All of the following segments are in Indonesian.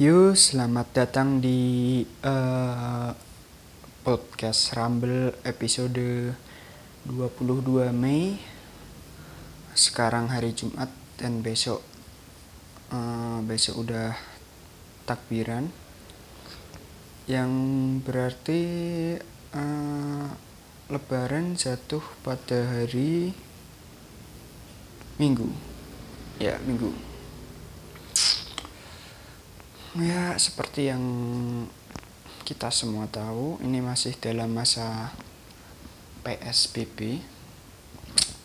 Yo, selamat datang di uh, podcast Rumble episode 22 Mei. Sekarang hari Jumat dan besok uh, besok udah takbiran. Yang berarti uh, lebaran jatuh pada hari Minggu. Ya, Minggu ya seperti yang kita semua tahu ini masih dalam masa PSBB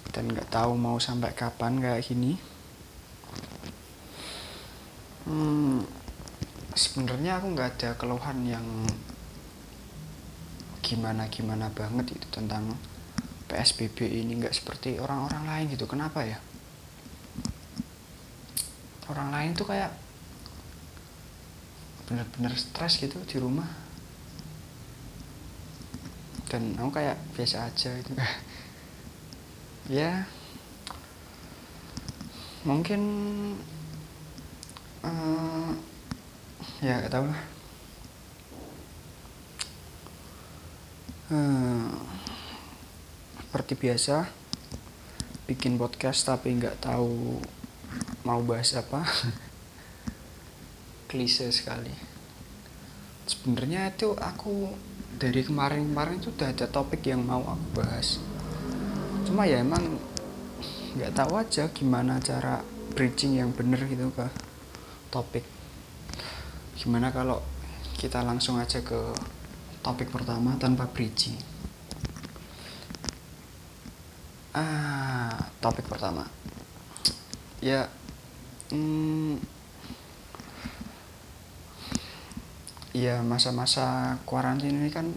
dan nggak tahu mau sampai kapan kayak gini. Hmm, sebenarnya aku nggak ada keluhan yang gimana gimana banget itu tentang PSBB ini. Nggak seperti orang-orang lain gitu. Kenapa ya? Orang lain tuh kayak bener-bener stres gitu di rumah. Dan aku kayak biasa aja itu ya. Mungkin uh, ya gak tau lah. Uh, seperti biasa bikin podcast tapi nggak tahu mau bahas apa klise sekali. Sebenarnya itu aku dari kemarin-kemarin itu udah ada topik yang mau aku bahas. Cuma ya emang nggak tahu aja gimana cara bridging yang bener gitu ke topik. Gimana kalau kita langsung aja ke topik pertama tanpa bridging? Ah topik pertama. Ya hmm, ya masa-masa kuarantin ini kan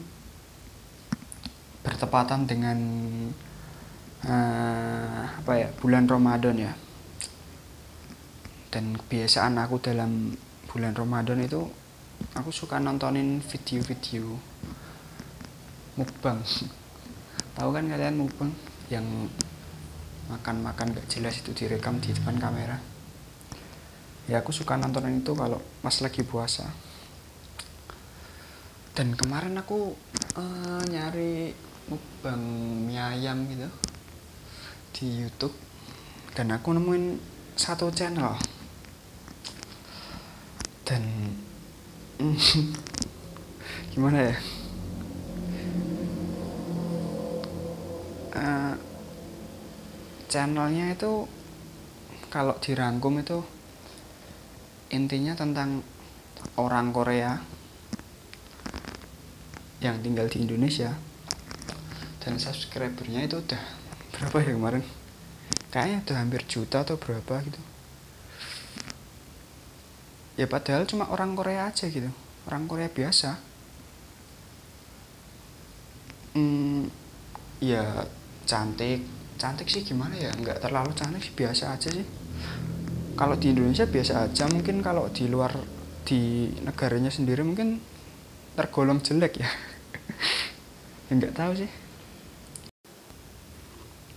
bertepatan dengan uh, apa ya bulan Ramadan ya. Dan kebiasaan aku dalam bulan Ramadan itu aku suka nontonin video-video mukbang. Tahu kan kalian mukbang? Yang makan-makan gak jelas itu direkam di depan kamera. Ya aku suka nontonin itu kalau pas lagi puasa dan kemarin aku uh, nyari mukbang mie ayam gitu di YouTube. Dan aku nemuin satu channel. Dan gimana ya? Uh, channelnya itu kalau dirangkum itu intinya tentang orang Korea yang tinggal di Indonesia. Dan subscribernya itu udah berapa ya kemarin? Kayaknya udah hampir juta atau berapa gitu. Ya padahal cuma orang Korea aja gitu. Orang Korea biasa. Hmm, ya cantik. Cantik sih gimana ya? Nggak terlalu cantik sih biasa aja sih. Kalau di Indonesia biasa aja. Mungkin kalau di luar di negaranya sendiri mungkin tergolong jelek ya. Ya nggak tahu sih.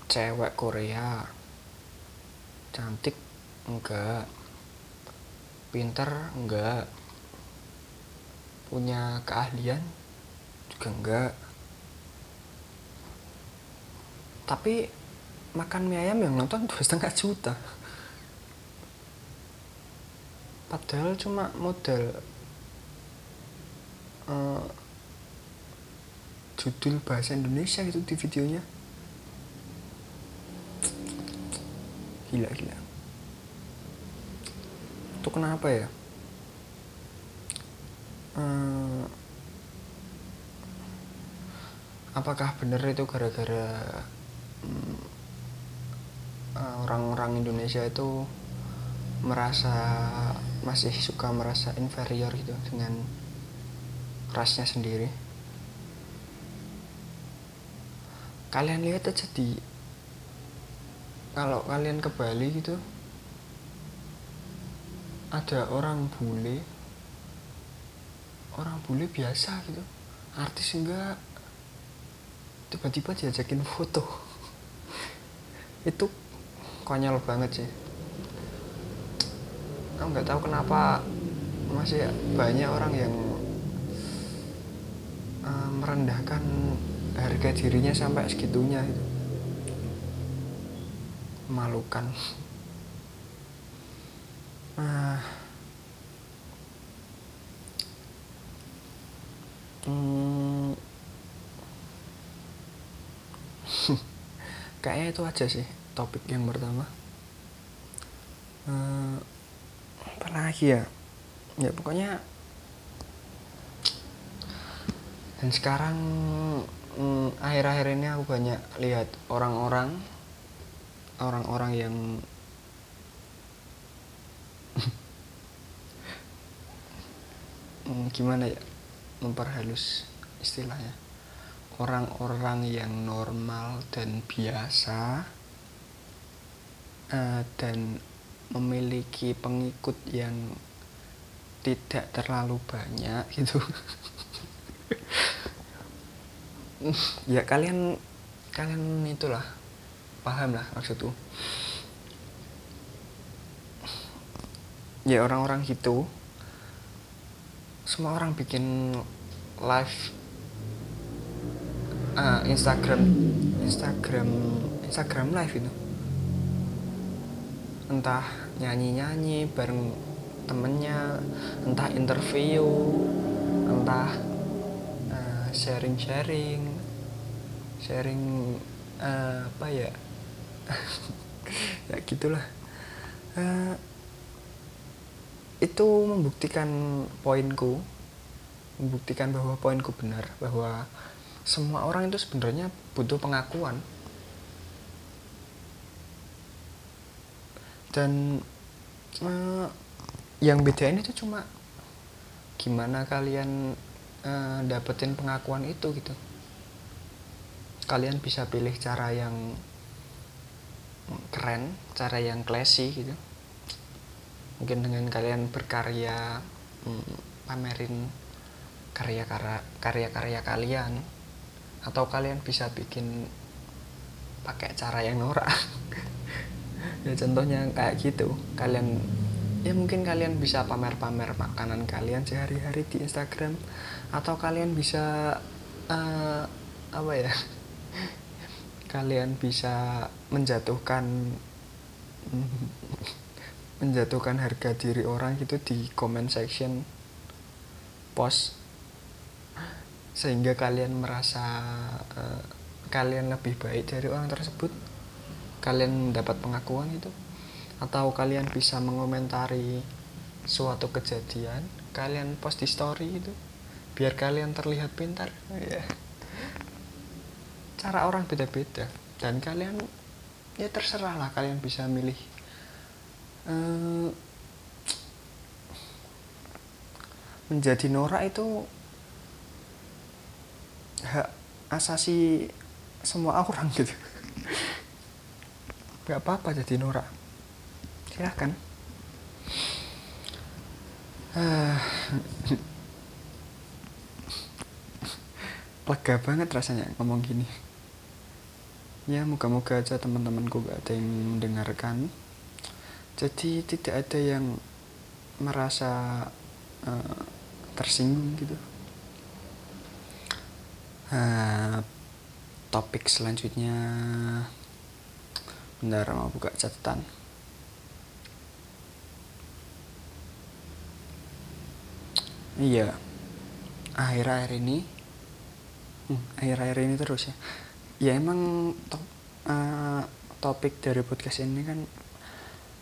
Cewek Korea. Cantik? Enggak pinter? Enggak punya keahlian? Juga enggak tapi makan mie ayam yang nonton dua setengah juta. Padahal cuma modal uh, judul bahasa Indonesia gitu di videonya. Gila gila. Itu kenapa ya? Hmm, apakah benar itu gara-gara hmm, orang-orang Indonesia itu merasa masih suka merasa inferior gitu dengan rasnya sendiri. Kalian lihat aja di kalau kalian ke Bali gitu ada orang bule. Orang bule biasa gitu. Artis enggak. Tiba-tiba diajakin foto. Itu konyol banget sih. Aku nggak tahu kenapa masih banyak orang yang uh, merendahkan harga dirinya sampai segitunya itu memalukan. Uh, hmm, kayaknya itu aja sih topik yang pertama. Uh, apa lagi ya? Ya pokoknya dan sekarang hmm, akhir-akhir ini aku banyak lihat orang-orang orang-orang yang hmm, gimana ya memperhalus istilahnya. Orang-orang yang normal dan biasa uh, dan memiliki pengikut yang tidak terlalu banyak gitu ya kalian kalian itulah paham lah maksudku. Ya orang-orang gitu semua orang bikin live uh, Instagram Instagram Instagram live itu. Entah nyanyi-nyanyi bareng temennya entah interview entah sharing-sharing sharing uh, apa ya? Ya gitulah. Uh, itu membuktikan poinku membuktikan bahwa poinku benar bahwa semua orang itu sebenarnya butuh pengakuan. Dan uh, yang bedain itu cuma gimana kalian uh, dapetin pengakuan itu gitu. Kalian bisa pilih cara yang keren cara yang classy gitu. Mungkin dengan kalian berkarya hmm, pamerin karya-karya karya kalian atau kalian bisa bikin pakai cara yang norak. Ya contohnya kayak gitu. Kalian ya mungkin kalian bisa pamer-pamer makanan kalian sehari-hari di Instagram atau kalian bisa uh, apa ya? Kalian bisa menjatuhkan menjatuhkan harga diri orang gitu di comment section post. Sehingga kalian merasa uh, kalian lebih baik dari orang tersebut. Kalian dapat pengakuan itu atau kalian bisa mengomentari suatu kejadian kalian post di story itu biar kalian terlihat pintar. Ya cara orang beda-beda. Dan kalian ya terserah lah kalian bisa milih. Ehm, menjadi norak itu hak asasi semua orang gitu. Gak apa-apa jadi norak. Silahkan. Uh, lega banget rasanya ngomong gini. Ya moga-moga aja teman-temanku gak ada yang mendengarkan. Jadi tidak ada yang merasa uh, tersinggung gitu. Uh, topik selanjutnya. Bentar mau buka catatan. Iya. Akhir-akhir ini akhir-akhir ini terus ya. Ya emang top, uh, topik dari podcast ini kan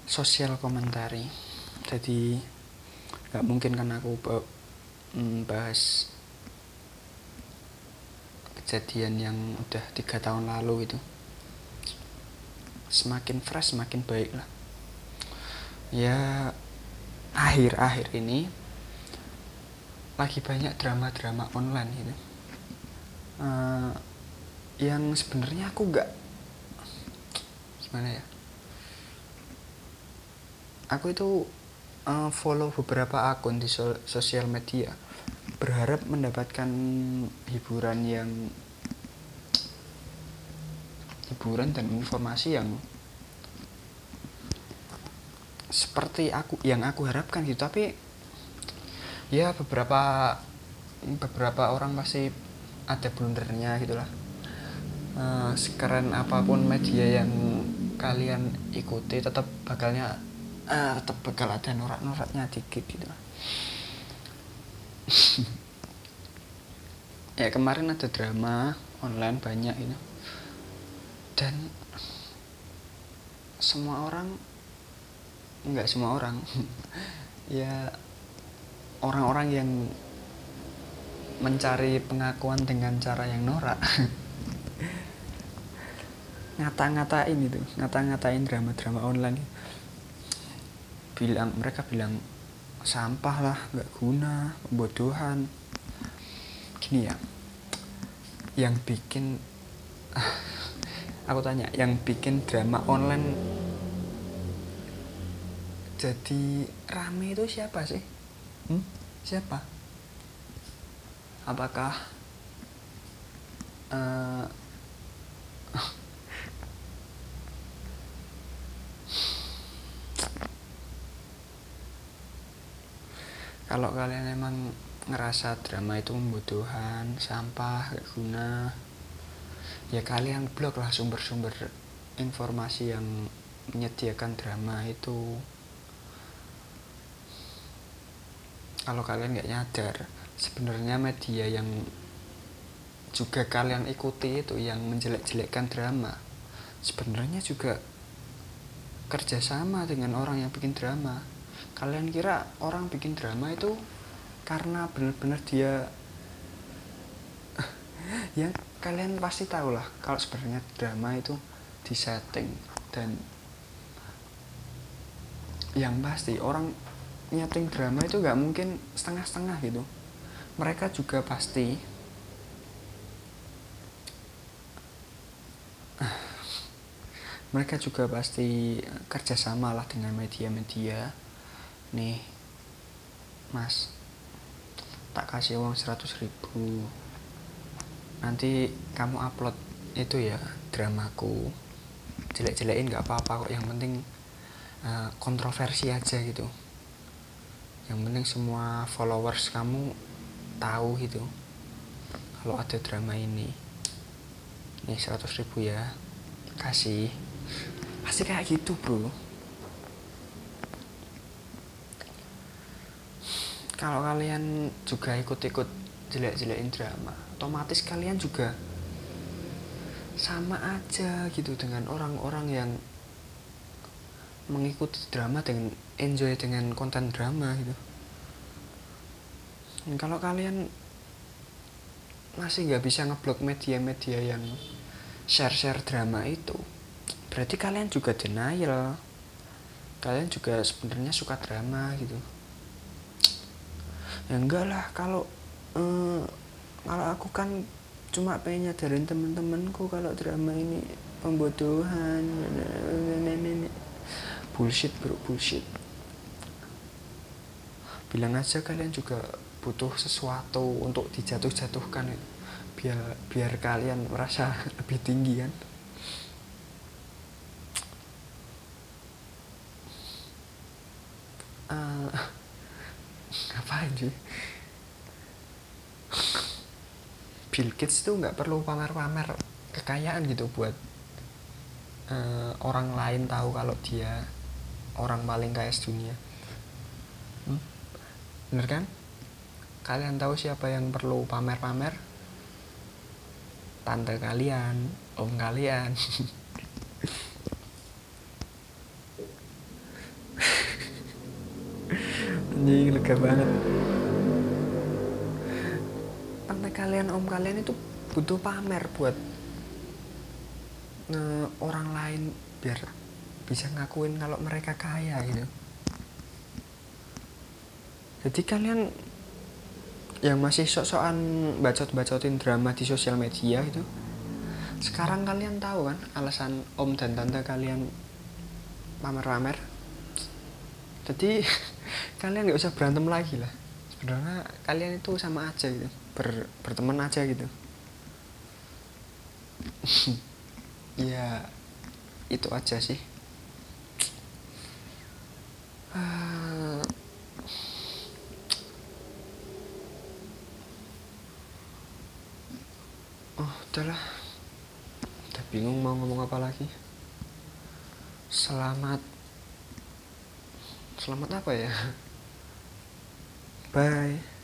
sosial komentari. Jadi nggak mungkin kan aku mm, bahas kejadian yang udah tiga tahun lalu itu. Semakin fresh semakin baik lah. Ya akhir-akhir ini lagi banyak drama-drama online gitu uh, yang sebenarnya aku nggak gimana ya? Aku itu uh, follow beberapa akun di so sosial media berharap mendapatkan hiburan yang hiburan dan informasi yang seperti aku yang aku harapkan gitu. Tapi ya beberapa beberapa orang pasti ada blundernya gitulah. Uh, sekeren apa pun media yang kalian ikuti tetap bakalnya uh, tetap bakal ada norak-noraknya dikit gitu ya kemarin ada drama online banyak itu dan semua orang nggak semua orang ya orang-orang yang mencari pengakuan dengan cara yang norak. Ngata-ngatain itu ngata-ngatain drama-drama online. Bilang mereka bilang sampah lah nggak guna pembodohan. Gini ya yang bikin aku tanya yang bikin drama online jadi rame itu siapa sih? Hmm? siapa apakah uh, kalau kalian emang ngerasa drama itu membutuhkan sampah gak guna ya kalian blok lah sumber-sumber informasi yang menyediakan drama itu. Kalau kalian nggak nyadar sebenarnya media yang juga kalian ikuti itu yang menjelek-jelekkan drama. Sebenarnya juga kerjasama dengan orang yang bikin drama. Kalian kira orang bikin drama itu karena benar-benar dia ya kalian pasti tahu lah kalau sebenarnya drama itu disetting dan yang pasti orang nyeting drama itu nggak mungkin setengah-setengah gitu mereka juga pasti mereka juga pasti kerjasama lah dengan media-media. Nih mas tak kasih uang 100 ribu. Nanti kamu upload itu ya dramaku. Jelek-jelekin nggak apa-apa kok yang penting uh, kontroversi aja gitu. Yang penting semua followers kamu tahu gitu. Kalau ada drama ini ini 100 ribu ya kasih. Pasti kayak gitu bro. Kalau kalian juga ikut-ikut jelek-jelekin drama otomatis kalian juga sama aja gitu dengan orang-orang yang mengikuti drama dengan enjoy dengan konten drama gitu kalau kalian masih nggak bisa ngeblok media-media yang share-share drama itu berarti kalian juga denial. Kalian juga sebenarnya suka drama gitu. Ya enggak lah kalau eh, kalau aku kan cuma pengen nyadarin temen-temenku kalau drama ini pembodohan. Bullshit bro bullshit. Bilang aja kalian juga butuh sesuatu untuk dijatuh-jatuhkan biar biar kalian merasa lebih tinggi kan? Uh, ngapain sih? Bill Gates tuh nggak perlu pamer-pamer kekayaan gitu buat uh, orang lain tahu kalau dia orang paling kaya dunia hmm? bener kan kalian tahu siapa yang perlu pamer-pamer? Tante kalian om kalian. Anjing lega banget. Tante kalian om kalian itu butuh pamer buat nge orang lain biar bisa ngakuin kalau mereka kaya gitu. Jadi kalian yang masih sok-sokan bacot-bacotin drama di sosial media itu. Sekarang kalian tahu kan alasan om dan tante kalian pamer-pamer? Jadi kalian nggak usah berantem lagi lah. Sebenarnya kalian itu sama aja gitu Ber, berteman aja gitu. Ya itu aja sih udahlah. Udah bingung mau ngomong apa lagi. Selamat. Selamat apa ya? Bye